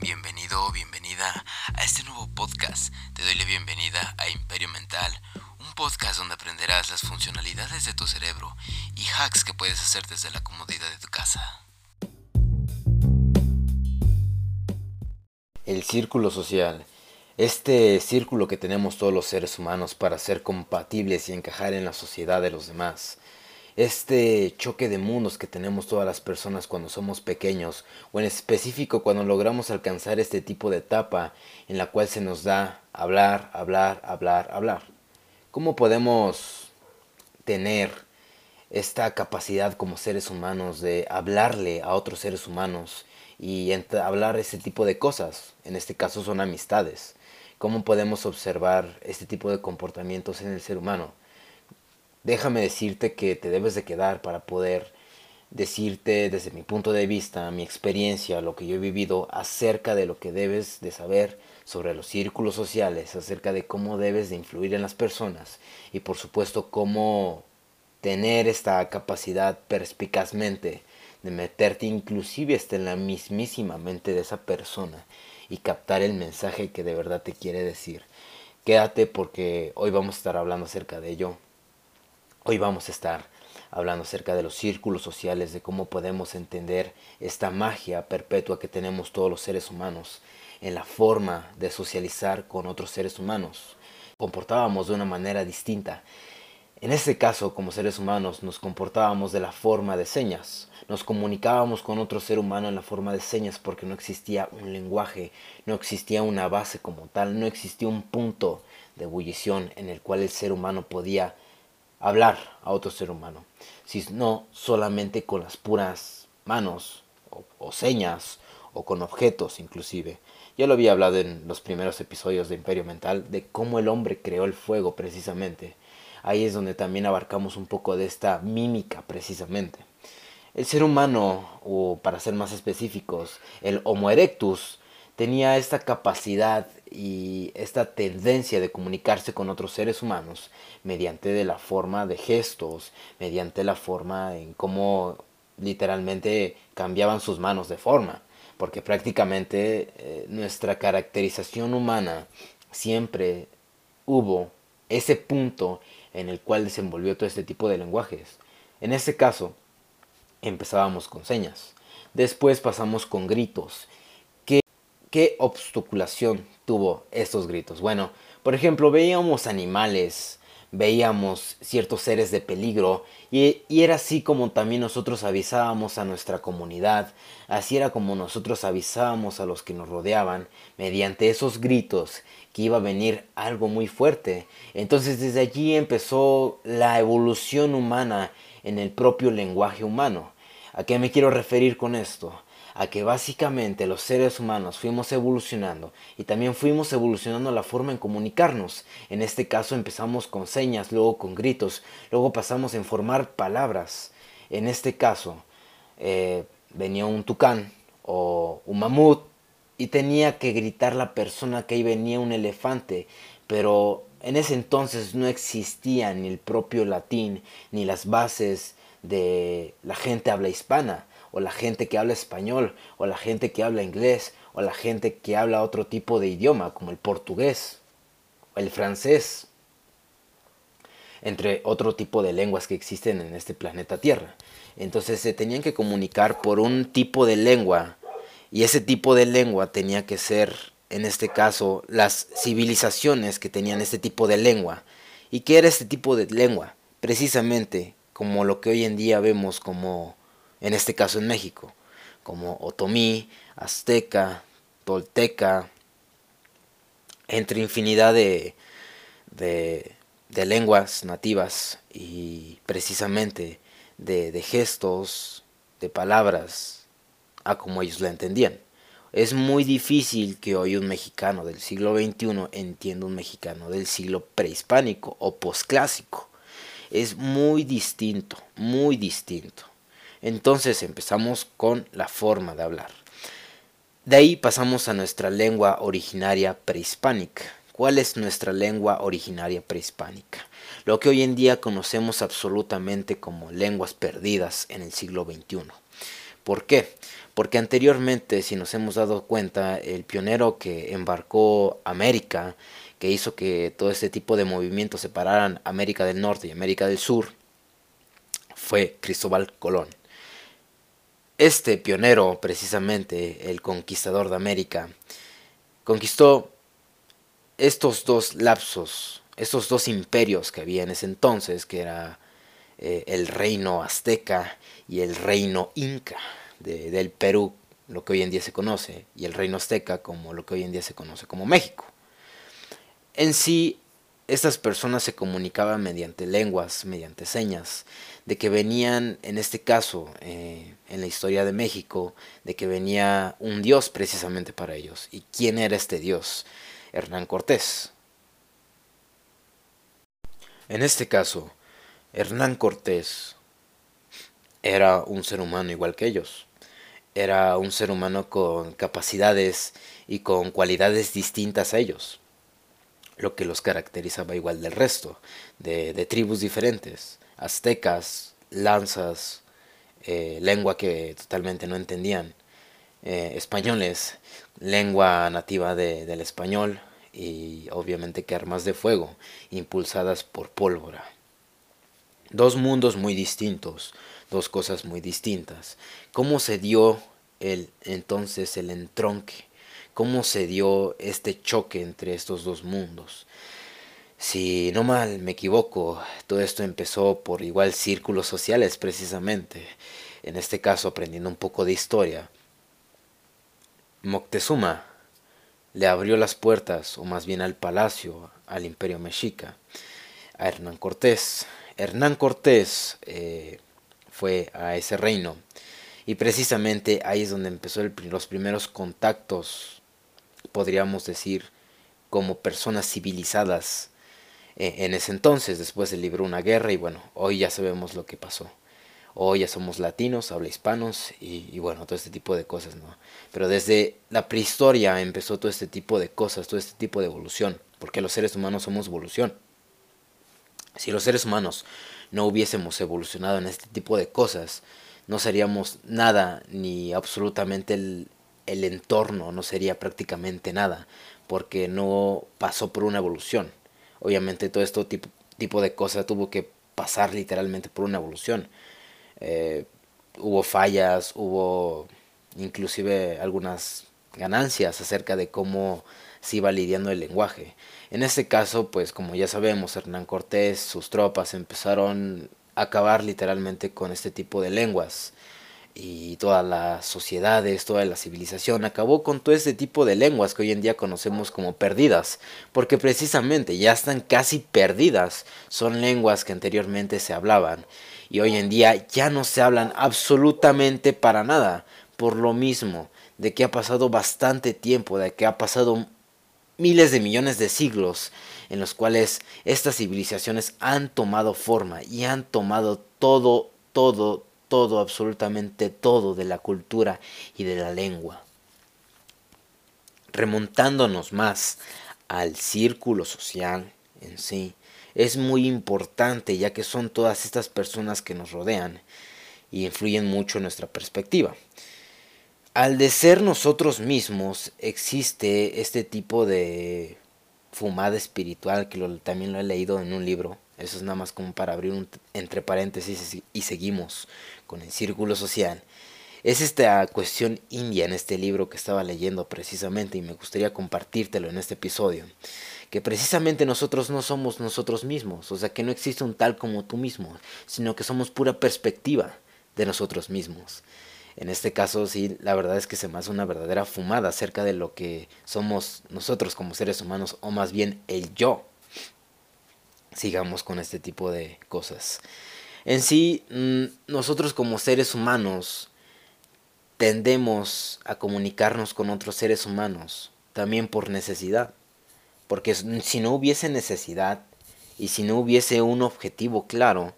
Bienvenido o bienvenida a este nuevo podcast. Te doy la bienvenida a Imperio Mental, un podcast donde aprenderás las funcionalidades de tu cerebro y hacks que puedes hacer desde la comodidad de tu casa. El círculo social. Este círculo que tenemos todos los seres humanos para ser compatibles y encajar en la sociedad de los demás este choque de mundos que tenemos todas las personas cuando somos pequeños, o en específico cuando logramos alcanzar este tipo de etapa en la cual se nos da hablar, hablar, hablar, hablar. ¿Cómo podemos tener esta capacidad como seres humanos de hablarle a otros seres humanos y hablar ese tipo de cosas? En este caso son amistades. ¿Cómo podemos observar este tipo de comportamientos en el ser humano? Déjame decirte que te debes de quedar para poder decirte desde mi punto de vista, mi experiencia, lo que yo he vivido acerca de lo que debes de saber sobre los círculos sociales, acerca de cómo debes de influir en las personas y por supuesto cómo tener esta capacidad perspicazmente de meterte inclusive hasta en la mismísima mente de esa persona y captar el mensaje que de verdad te quiere decir. Quédate porque hoy vamos a estar hablando acerca de ello Hoy vamos a estar hablando acerca de los círculos sociales, de cómo podemos entender esta magia perpetua que tenemos todos los seres humanos en la forma de socializar con otros seres humanos. Comportábamos de una manera distinta. En este caso, como seres humanos, nos comportábamos de la forma de señas. Nos comunicábamos con otro ser humano en la forma de señas porque no existía un lenguaje, no existía una base como tal, no existía un punto de ebullición en el cual el ser humano podía hablar a otro ser humano, sino solamente con las puras manos o, señas o con objetos inclusive. Ya lo había hablado en los primeros episodios de Imperio Mental de cómo el hombre creó el fuego precisamente. Ahí es donde también abarcamos un poco de esta mímica precisamente. El ser humano, o para ser más específicos, el Homo erectus, tenía esta capacidad y esta tendencia de comunicarse con otros seres humanos mediante de la forma de gestos, mediante la forma en cómo literalmente cambiaban sus manos de forma, porque prácticamente eh, nuestra caracterización humana siempre hubo ese punto en el cual desenvolvió todo este tipo de lenguajes. En este caso, empezábamos con señas, después pasamos con gritos ¿Qué obstaculación tuvo estos gritos? Bueno, por ejemplo, veíamos animales, veíamos ciertos seres de peligro y, y, era así como también nosotros avisábamos a nuestra comunidad, así era como nosotros avisábamos a los que nos rodeaban mediante esos gritos que iba a venir algo muy fuerte. Entonces desde allí empezó la evolución humana en el propio lenguaje humano. ¿A qué me quiero referir con esto? A que básicamente los seres humanos fuimos evolucionando y también fuimos evolucionando la forma en comunicarnos. En este caso empezamos con señas, luego con gritos, luego pasamos en formar palabras. En este caso eh, venía un tucán o un mamut y tenía que gritar la persona que ahí venía un elefante, pero en ese entonces no existía ni el propio latín ni las bases de la gente habla hispana o la gente que habla español, o la gente que habla inglés, o la gente que habla otro tipo de idioma, como el portugués, o el francés, entre otro tipo de lenguas que existen en este planeta Tierra. Entonces se tenían que comunicar por un tipo de lengua, y ese tipo de lengua tenía que ser, en este caso, las civilizaciones que tenían este tipo de lengua. ¿Y qué era este tipo de lengua? Precisamente como lo que hoy en día vemos como en este caso en México, como otomí, azteca, tolteca, entre infinidad de, de, lenguas nativas y precisamente de, de gestos, de palabras, a como ellos la entendían. Es muy difícil que hoy un mexicano del siglo XXI entienda un mexicano del siglo prehispánico o posclásico. Es muy distinto, muy distinto. Entonces empezamos con la forma de hablar. De ahí pasamos a nuestra lengua originaria prehispánica. ¿Cuál es nuestra lengua originaria prehispánica? Lo que hoy en día conocemos absolutamente como lenguas perdidas en el siglo XXI. ¿Por qué? Porque anteriormente, si nos hemos dado cuenta, el pionero que embarcó América, que hizo que todo este tipo de movimientos separaran América del Norte y América del Sur, fue Cristóbal Colón. Este pionero, precisamente, el conquistador de América, conquistó estos dos lapsos, estos dos imperios que había en ese entonces, que era eh, el reino azteca y el reino inca del Perú, lo que hoy en día se conoce, y el reino azteca como lo que hoy en día se conoce como México. En sí, estas personas se comunicaban mediante lenguas, mediante señas, de que venían, en este caso, eh, en la historia de México, de que venía un dios precisamente para ellos. ¿Y quién era este dios? Hernán Cortés. En este caso, Hernán Cortés era un ser humano igual que ellos. Era un ser humano con capacidades y con cualidades distintas a ellos lo que los caracterizaba igual del resto, de, tribus diferentes, aztecas, lanzas, eh, lengua que totalmente no entendían, eh, españoles, lengua nativa del español y obviamente que armas de fuego impulsadas por pólvora. Dos mundos muy distintos, dos cosas muy distintas. ¿Cómo se dio el entonces el entronque cómo se dio este choque entre estos dos mundos. Si no mal me equivoco, todo esto empezó por igual círculos sociales precisamente, en este caso aprendiendo un poco de historia. Moctezuma le abrió las puertas, o más bien al palacio, al imperio mexica, a Hernán Cortés. Hernán Cortés eh, fue a ese reino y precisamente ahí es donde empezó los primeros contactos podríamos decir, como personas civilizadas eh, en ese entonces. Después se libró una guerra y bueno, hoy ya sabemos lo que pasó. Hoy ya somos latinos, habla hispanos y, bueno, todo este tipo de cosas, ¿no? Pero desde la prehistoria empezó todo este tipo de cosas, todo este tipo de evolución, porque los seres humanos somos evolución. Si los seres humanos no hubiésemos evolucionado en este tipo de cosas, no seríamos nada ni absolutamente el, el entorno no sería prácticamente nada, porque no pasó por una evolución. Obviamente todo esto tipo, tipo de cosas tuvo que pasar literalmente por una evolución. Eh, hubo fallas, hubo inclusive algunas ganancias acerca de cómo se iba lidiando el lenguaje. En este caso, pues como ya sabemos, Hernán Cortés, sus tropas empezaron a acabar literalmente con este tipo de lenguas y todas las sociedades, toda la civilización acabó con todo este tipo de lenguas que hoy en día conocemos como perdidas, porque precisamente ya están casi perdidas, son lenguas que anteriormente se hablaban y hoy en día ya no se hablan absolutamente para nada, por lo mismo de que ha pasado bastante tiempo, de que ha pasado miles de millones de siglos en los cuales estas civilizaciones han tomado forma y han tomado todo, todo, todo, absolutamente todo de la cultura y de la lengua. Remontándonos más al círculo social en sí, es muy importante ya que son todas estas personas que nos rodean y influyen mucho en nuestra perspectiva. Al de ser nosotros mismos existe este tipo de fumada espiritual que también lo he leído en un libro eso es nada más como para abrir un entre paréntesis y seguimos con el círculo social. Es esta cuestión india en este libro que estaba leyendo precisamente y me gustaría compartírtelo en este episodio. Que precisamente nosotros no somos nosotros mismos, o sea que no existe un tal como tú mismo, sino que somos pura perspectiva de nosotros mismos. En este caso sí, la verdad es que se me hace una verdadera fumada acerca de lo que somos nosotros como seres humanos, o más bien el yo sigamos con este tipo de cosas. En sí, mm, nosotros como seres humanos tendemos a comunicarnos con otros seres humanos, también por necesidad. Porque si no hubiese necesidad y si no hubiese un objetivo claro,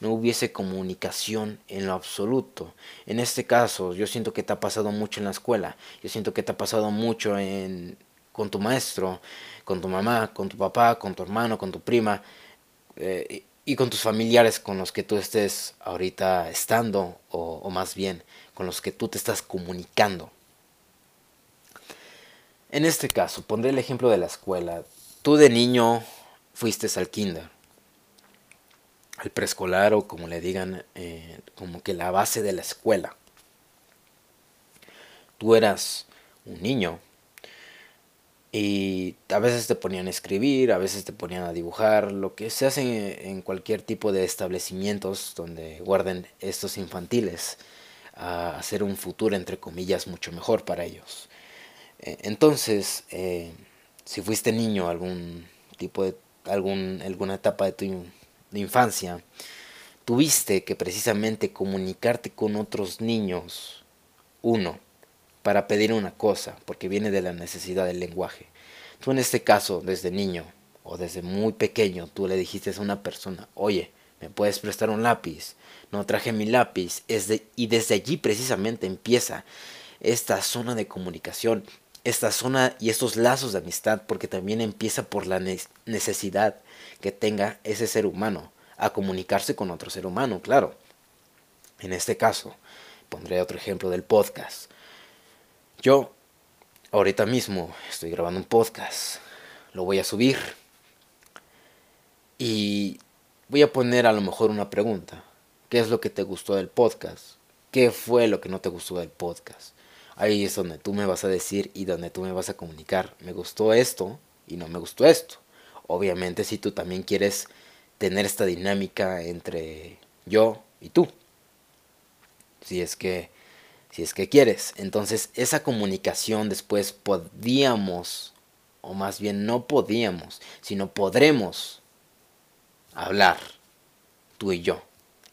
no hubiese comunicación en lo absoluto. En este caso, yo siento que te ha pasado mucho en la escuela, yo siento que te ha pasado mucho en, con tu maestro, con tu mamá, con tu papá, con tu hermano, con tu prima. Eh, y con tus familiares con los que tú estés ahorita estando o, más bien con los que tú te estás comunicando. En este caso, pondré el ejemplo de la escuela. Tú de niño fuiste al kinder, al preescolar o como le digan, eh, como que la base de la escuela. Tú eras un niño y a veces te ponían a escribir, a veces te ponían a dibujar, lo que se hace en cualquier tipo de establecimientos donde guarden estos infantiles, a hacer un futuro entre comillas mucho mejor para ellos. Eh, entonces, eh, si fuiste niño, algún tipo de, algún, alguna etapa de tu infancia, tuviste que precisamente comunicarte con otros niños, uno, para pedir una cosa, porque viene de la necesidad del lenguaje. Tú en este caso, desde niño o desde muy pequeño, tú le dijiste a una persona, oye, ¿me puedes prestar un lápiz? No traje mi lápiz. Y desde allí precisamente empieza esta zona de comunicación, esta zona y estos lazos de amistad, porque también empieza por la necesidad que tenga ese ser humano a comunicarse con otro ser humano, claro. En este caso, pondré otro ejemplo del podcast. Yo ahorita mismo estoy grabando un podcast, lo voy a subir y voy a poner a lo mejor una pregunta. ¿Qué es lo que te gustó del podcast? ¿Qué fue lo que no te gustó del podcast? Ahí es donde tú me vas a decir y donde tú me vas a comunicar. Me gustó esto y no me gustó esto. Obviamente si tú también quieres tener esta dinámica entre yo y tú. Si es que si es que quieres. Entonces esa comunicación después podíamos, o más bien no podíamos, sino podremos hablar, tú y yo.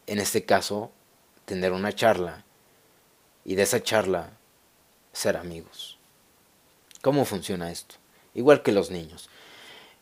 En este caso, tener una charla y de esa charla ser amigos. ¿Cómo funciona esto? Igual que los niños.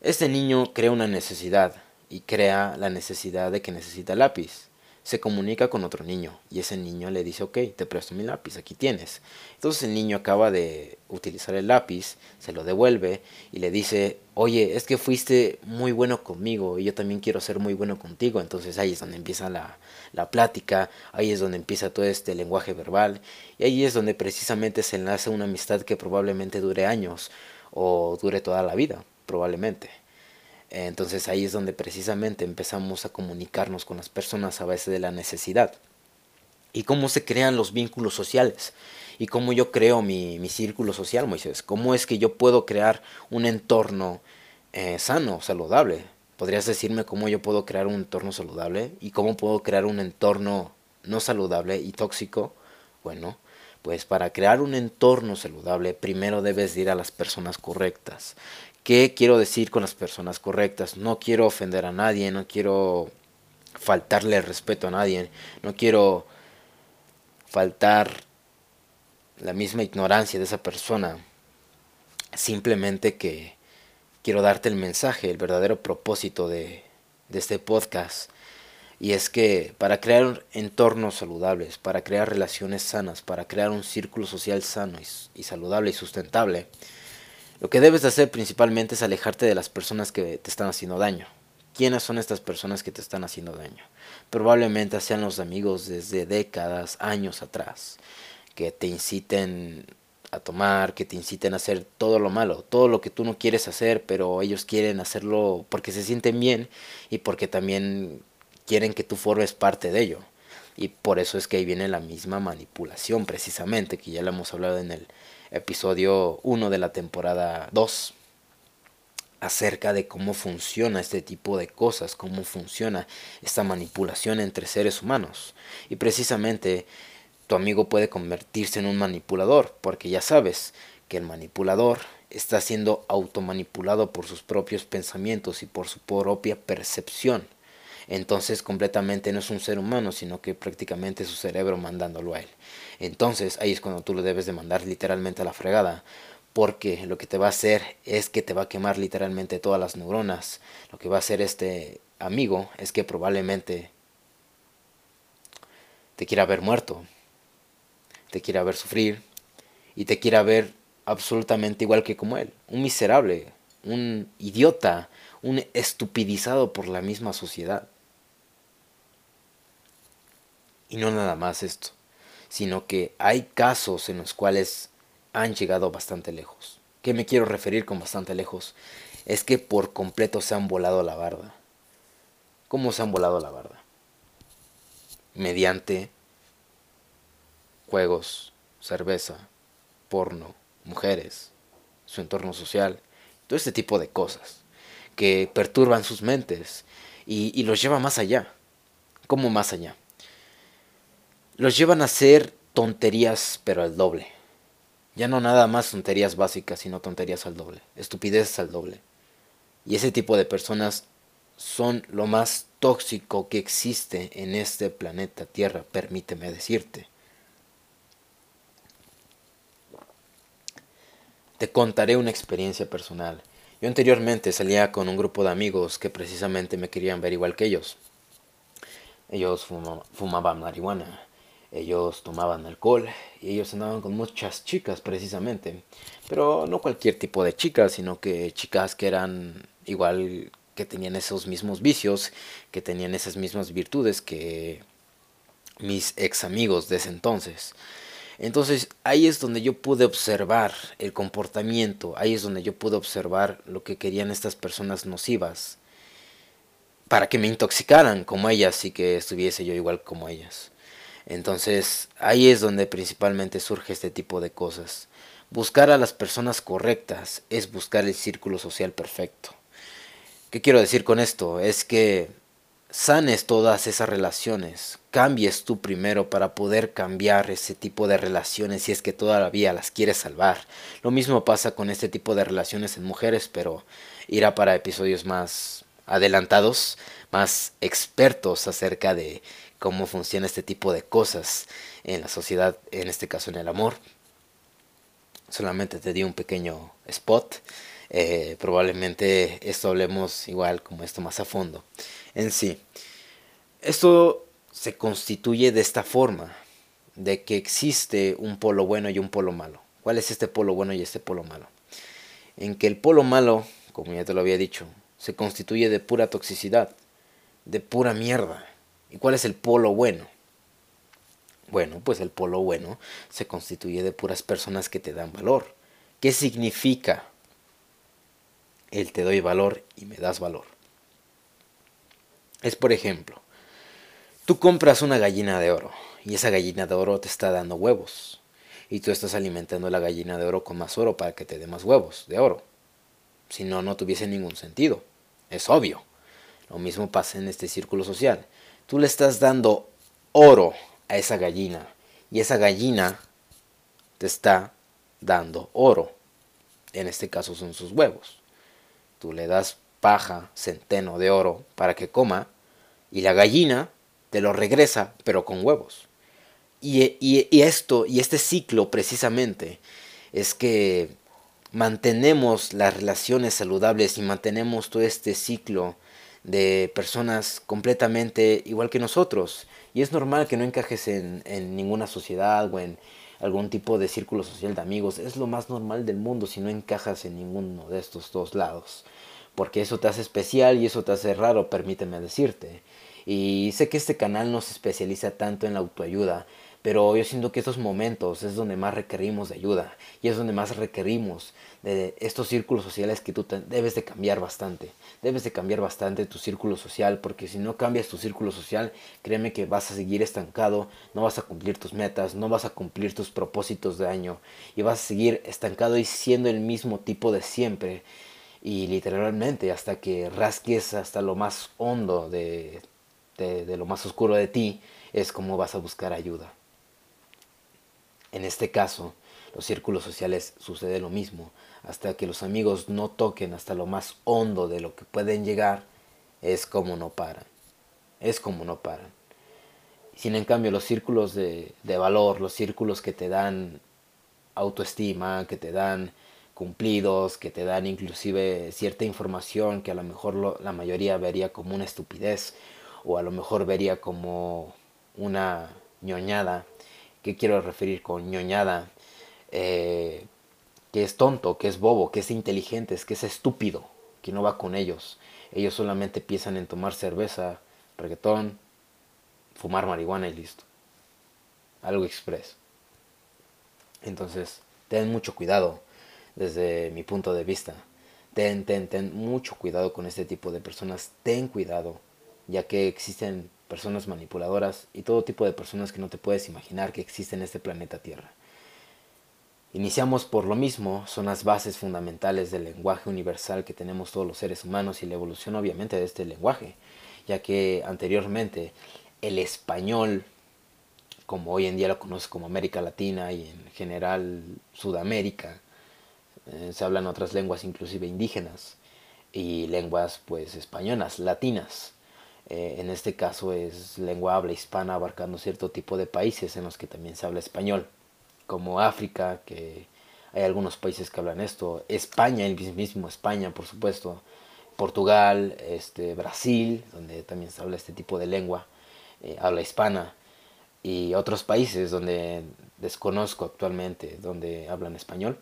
Este niño crea una necesidad y crea la necesidad de que necesita lápiz se comunica con otro niño y ese niño le dice, ok, te presto mi lápiz, aquí tienes. Entonces el niño acaba de utilizar el lápiz, se lo devuelve y le dice, oye, es que fuiste muy bueno conmigo y yo también quiero ser muy bueno contigo. Entonces ahí es donde empieza la, la plática, ahí es donde empieza todo este lenguaje verbal y ahí es donde precisamente se enlaza una amistad que probablemente dure años o dure toda la vida, probablemente. Entonces ahí es donde precisamente empezamos a comunicarnos con las personas a base de la necesidad. Y cómo se crean los vínculos sociales. Y cómo yo creo mi, círculo social, Moisés. Cómo es que yo puedo crear un entorno eh, sano, saludable. ¿Podrías decirme cómo yo puedo crear un entorno saludable? ¿Y cómo puedo crear un entorno no saludable y tóxico? Bueno, pues para crear un entorno saludable primero debes ir a las personas correctas. ¿Qué quiero decir con las personas correctas? No quiero ofender a nadie, no quiero faltarle respeto a nadie, no quiero faltar la misma ignorancia de esa persona. Simplemente que quiero darte el mensaje, el verdadero propósito de, este podcast. Y es que para crear entornos saludables, para crear relaciones sanas, para crear un círculo social sano y saludable y sustentable, lo que debes de hacer principalmente es alejarte de las personas que te están haciendo daño. ¿Quiénes son estas personas que te están haciendo daño? Probablemente sean los amigos desde décadas, años atrás, que te inciten a tomar, que te inciten a hacer todo lo malo, todo lo que tú no quieres hacer, pero ellos quieren hacerlo porque se sienten bien y porque también quieren que tú formes parte de ello. Y por eso es que ahí viene la misma manipulación, precisamente, que ya lo hemos hablado en el episodio 1 de la temporada 2 acerca de cómo funciona este tipo de cosas, cómo funciona esta manipulación entre seres humanos. Y precisamente tu amigo puede convertirse en un manipulador, porque ya sabes que el manipulador está siendo automanipulado por sus propios pensamientos y por su propia percepción. Entonces completamente no es un ser humano, sino que prácticamente es su cerebro mandándolo a él. Entonces ahí es cuando tú lo debes de mandar literalmente a la fregada. Porque lo que te va a hacer es que te va a quemar literalmente todas las neuronas. Lo que va a hacer este amigo es que probablemente te quiera ver muerto, te quiera ver sufrir y te quiera ver absolutamente igual que como él. Un miserable, un idiota, un estupidizado por la misma sociedad. Y no nada más esto, sino que hay casos en los cuales han llegado bastante lejos. ¿Qué me quiero referir con bastante lejos? Es que por completo se han volado la barda. ¿Cómo se han volado la barda? Mediante juegos, cerveza, porno, mujeres, su entorno social, todo este tipo de cosas que perturban sus mentes y, y los lleva más allá. ¿Cómo más allá? Los llevan a hacer tonterías pero al doble ya no nada más tonterías básicas, sino tonterías al doble, estupideces al doble. Y ese tipo de personas son lo más tóxico que existe en este planeta Tierra, permíteme decirte. Te contaré una experiencia personal. Yo anteriormente salía con un grupo de amigos que precisamente me querían ver igual que ellos. Ellos fumaban marihuana ellos tomaban alcohol y ellos andaban con muchas chicas precisamente. Pero no cualquier tipo de chicas, sino que chicas que eran igual que tenían esos mismos vicios, que tenían esas mismas virtudes que mis ex amigos de ese entonces. Entonces ahí es donde yo pude observar el comportamiento, ahí es donde yo pude observar lo que querían estas personas nocivas para que me intoxicaran como ellas y que estuviese yo igual como ellas. Entonces ahí es donde principalmente surge este tipo de cosas. Buscar a las personas correctas es buscar el círculo social perfecto. ¿Qué quiero decir con esto? Es que sanes todas esas relaciones, cambies tú primero para poder cambiar ese tipo de relaciones si es que todavía las quieres salvar. Lo mismo pasa con este tipo de relaciones en mujeres, pero irá para episodios más adelantados, más expertos acerca de cómo funciona este tipo de cosas en la sociedad, en este caso en el amor. Solamente te di un pequeño spot. Eh, probablemente esto hablemos igual como esto más a fondo. En sí, esto se constituye de esta forma, de que existe un polo bueno y un polo malo. ¿Cuál es este polo bueno y este polo malo? En que el polo malo, como ya te lo había dicho, se constituye de pura toxicidad, de pura mierda, ¿Y cuál es el polo bueno? Bueno, pues el polo bueno se constituye de puras personas que te dan valor. ¿Qué significa? El te doy valor y me das valor. Es por ejemplo, tú compras una gallina de oro y esa gallina de oro te está dando huevos. Y tú estás alimentando la gallina de oro con más oro para que te dé más huevos de oro. Si no, no tuviese ningún sentido. Es obvio. Lo mismo pasa en este círculo social. Tú le estás dando oro a esa gallina y esa gallina te está dando oro. En este caso son sus huevos. Tú le das paja, centeno de oro para que coma y la gallina te lo regresa pero con huevos. Y, y, esto y este ciclo precisamente es que mantenemos las relaciones saludables y mantenemos todo este ciclo de personas completamente igual que nosotros. Y es normal que no encajes en, en, ninguna sociedad o en algún tipo de círculo social de amigos. Es lo más normal del mundo si no encajas en ninguno de estos dos lados. Porque eso te hace especial y eso te hace raro, permíteme decirte. Y sé que este canal no se especializa tanto en la autoayuda, pero yo siento que estos momentos es donde más requerimos de ayuda y es donde más requerimos de estos círculos sociales que tú debes de cambiar bastante. Debes de cambiar bastante tu círculo social porque si no cambias tu círculo social, créeme que vas a seguir estancado, no vas a cumplir tus metas, no vas a cumplir tus propósitos de año y vas a seguir estancado y siendo el mismo tipo de siempre y literalmente hasta que rasques hasta lo más hondo de, de, de lo más oscuro de ti es como vas a buscar ayuda. En este caso, los círculos sociales sucede lo mismo. Hasta que los amigos no toquen hasta lo más hondo de lo que pueden llegar, es como no paran. Es como no paran. Sin en cambio, los círculos de, de valor, los círculos que te dan autoestima, que te dan cumplidos, que te dan inclusive cierta información que a lo mejor la mayoría vería como una estupidez o a lo mejor vería como una ñoñada, ¿Qué quiero referir con ñoñada? Eh, que es tonto, que es bobo, que es inteligente, que es estúpido, que no va con ellos. Ellos solamente piensan en tomar cerveza, reggaetón, fumar marihuana y listo. algo express. Entonces, ten mucho cuidado desde mi punto de vista. Ten, ten, ten mucho cuidado con este tipo de personas. Ten cuidado, ya que existen personas manipuladoras y todo tipo de personas que no te puedes imaginar que existen en este planeta Tierra. Iniciamos por lo mismo, son las bases fundamentales del lenguaje universal que tenemos todos los seres humanos y la evolución obviamente de este lenguaje, ya que anteriormente el español, como hoy en día lo conoce como América Latina y en general Sudamérica, eh, se hablan otras lenguas inclusive indígenas y lenguas pues españolas, latinas. Eh, en este caso es lengua habla hispana abarcando cierto tipo de países en los que también se habla español como África, que hay algunos países que hablan esto, España, el mismo España, por supuesto, Portugal, este, Brasil, donde también se habla este tipo de lengua, eh, habla hispana, y otros países donde desconozco actualmente, donde hablan español,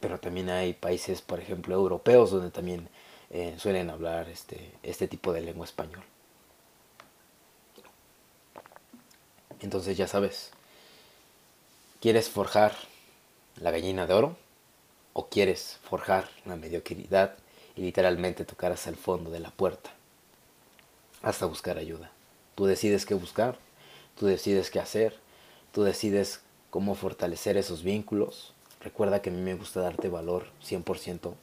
pero también hay países, por ejemplo, europeos, donde también eh, suelen hablar este, este tipo de lengua español. Entonces ya sabes, ¿Quieres forjar la gallina de oro? ¿O quieres forjar la mediocridad y literalmente tocar hasta el fondo de la puerta? Hasta buscar ayuda. Tú decides qué buscar, tú decides qué hacer, tú decides cómo fortalecer esos vínculos. Recuerda que a mí me gusta darte valor 100%.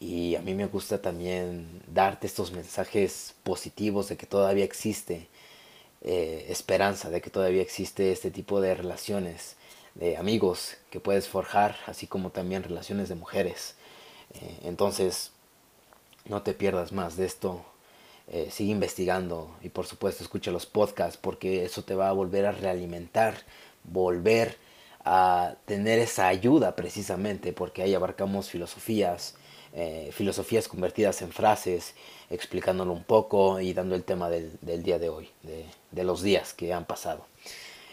Y a mí me gusta también darte estos mensajes positivos de que todavía existe eh, esperanza, de que todavía existe este tipo de relaciones de amigos que puedes forjar, así como también relaciones de mujeres. Eh, entonces, no te pierdas más de esto. Eh, sigue investigando y por supuesto escucha los podcasts porque eso te va a volver a realimentar, volver a tener esa ayuda precisamente porque ahí abarcamos filosofías, eh, filosofías convertidas en frases, explicándolo un poco y dando el tema del, día de hoy, de los días que han pasado.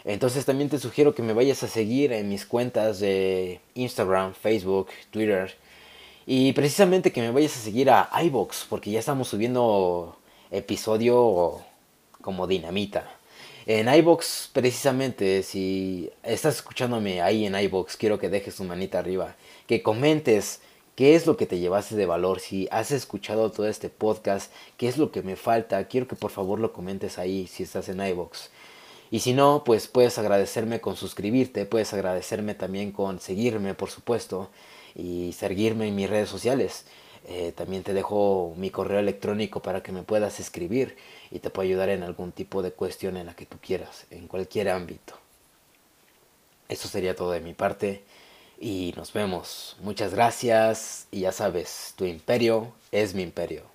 Entonces también te sugiero que me vayas a seguir en mis cuentas de Instagram, Facebook, Twitter. Y precisamente que me vayas a seguir a iBox, porque ya estamos subiendo episodio como dinamita. En iBox, precisamente, si estás escuchándome ahí en iBox, quiero que dejes tu manita arriba, que comentes qué es lo que te llevaste de valor, si has escuchado todo este podcast, qué es lo que me falta, quiero que por favor lo comentes ahí si estás en iBox. Y si no, pues puedes agradecerme con suscribirte, puedes agradecerme también con seguirme, por supuesto, y seguirme en mis redes sociales. Eh, también te dejo mi correo electrónico para que me puedas escribir y te puedo ayudar en algún tipo de cuestión en la que tú quieras, en cualquier ámbito. Eso sería todo de mi parte y nos vemos. Muchas gracias y ya sabes, tu imperio es mi imperio.